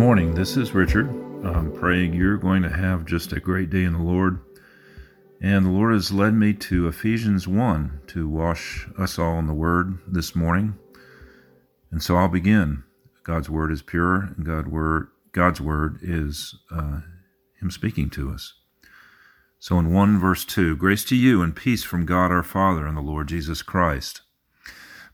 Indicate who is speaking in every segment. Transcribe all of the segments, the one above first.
Speaker 1: morning. This is Richard. I'm praying you're going to have just a great day in the Lord. And the Lord has led me to Ephesians 1 to wash us all in the Word this morning. And so I'll begin. God's Word is pure, and God word, God's Word is uh, Him speaking to us. So in 1 verse 2, grace to you and peace from God our Father and the Lord Jesus Christ.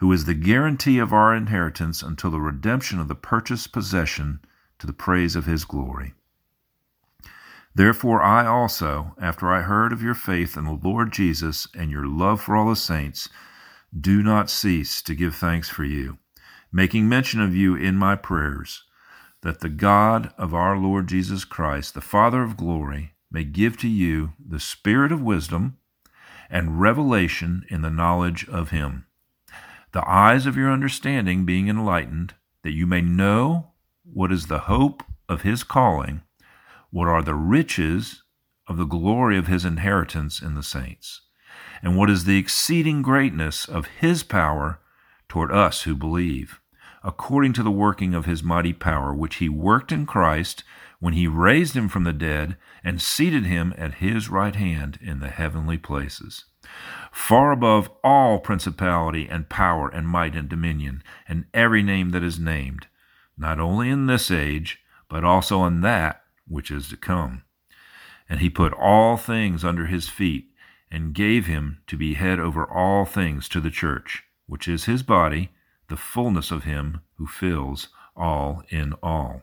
Speaker 1: who is the guarantee of our inheritance until the redemption of the purchased possession to the praise of his glory. Therefore, I also, after I heard of your faith in the Lord Jesus and your love for all the saints, do not cease to give thanks for you, making mention of you in my prayers, that the God of our Lord Jesus Christ, the Father of glory, may give to you the spirit of wisdom and revelation in the knowledge of him the eyes of your understanding being enlightened, that you may know what is the hope of his calling, what are the riches of the glory of his inheritance in the saints, and what is the exceeding greatness of his power toward us who believe, according to the working of his mighty power, which he worked in Christ when he raised him from the dead and seated him at his right hand in the heavenly places far above all principality and power and might and dominion, and every name that is named, not only in this age, but also in that which is to come. And he put all things under his feet, and gave him to be head over all things to the church, which is his body, the fullness of him who fills all in all.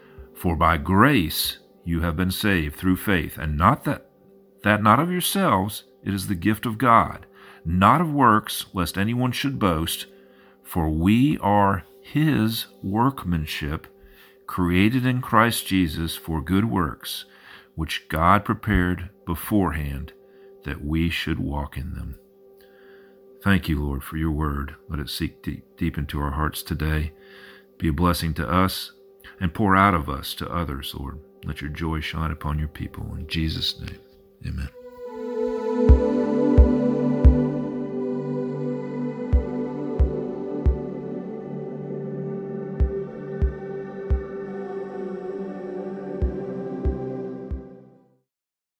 Speaker 1: For by grace you have been saved through faith, and not that that not of yourselves, it is the gift of God, not of works, lest anyone should boast, for we are his workmanship, created in Christ Jesus for good works, which God prepared beforehand that we should walk in them. Thank you, Lord, for your word. Let it seek deep, deep into our hearts today. Be a blessing to us and pour out of us to others, Lord. Let your joy shine upon your people. In Jesus' name, amen.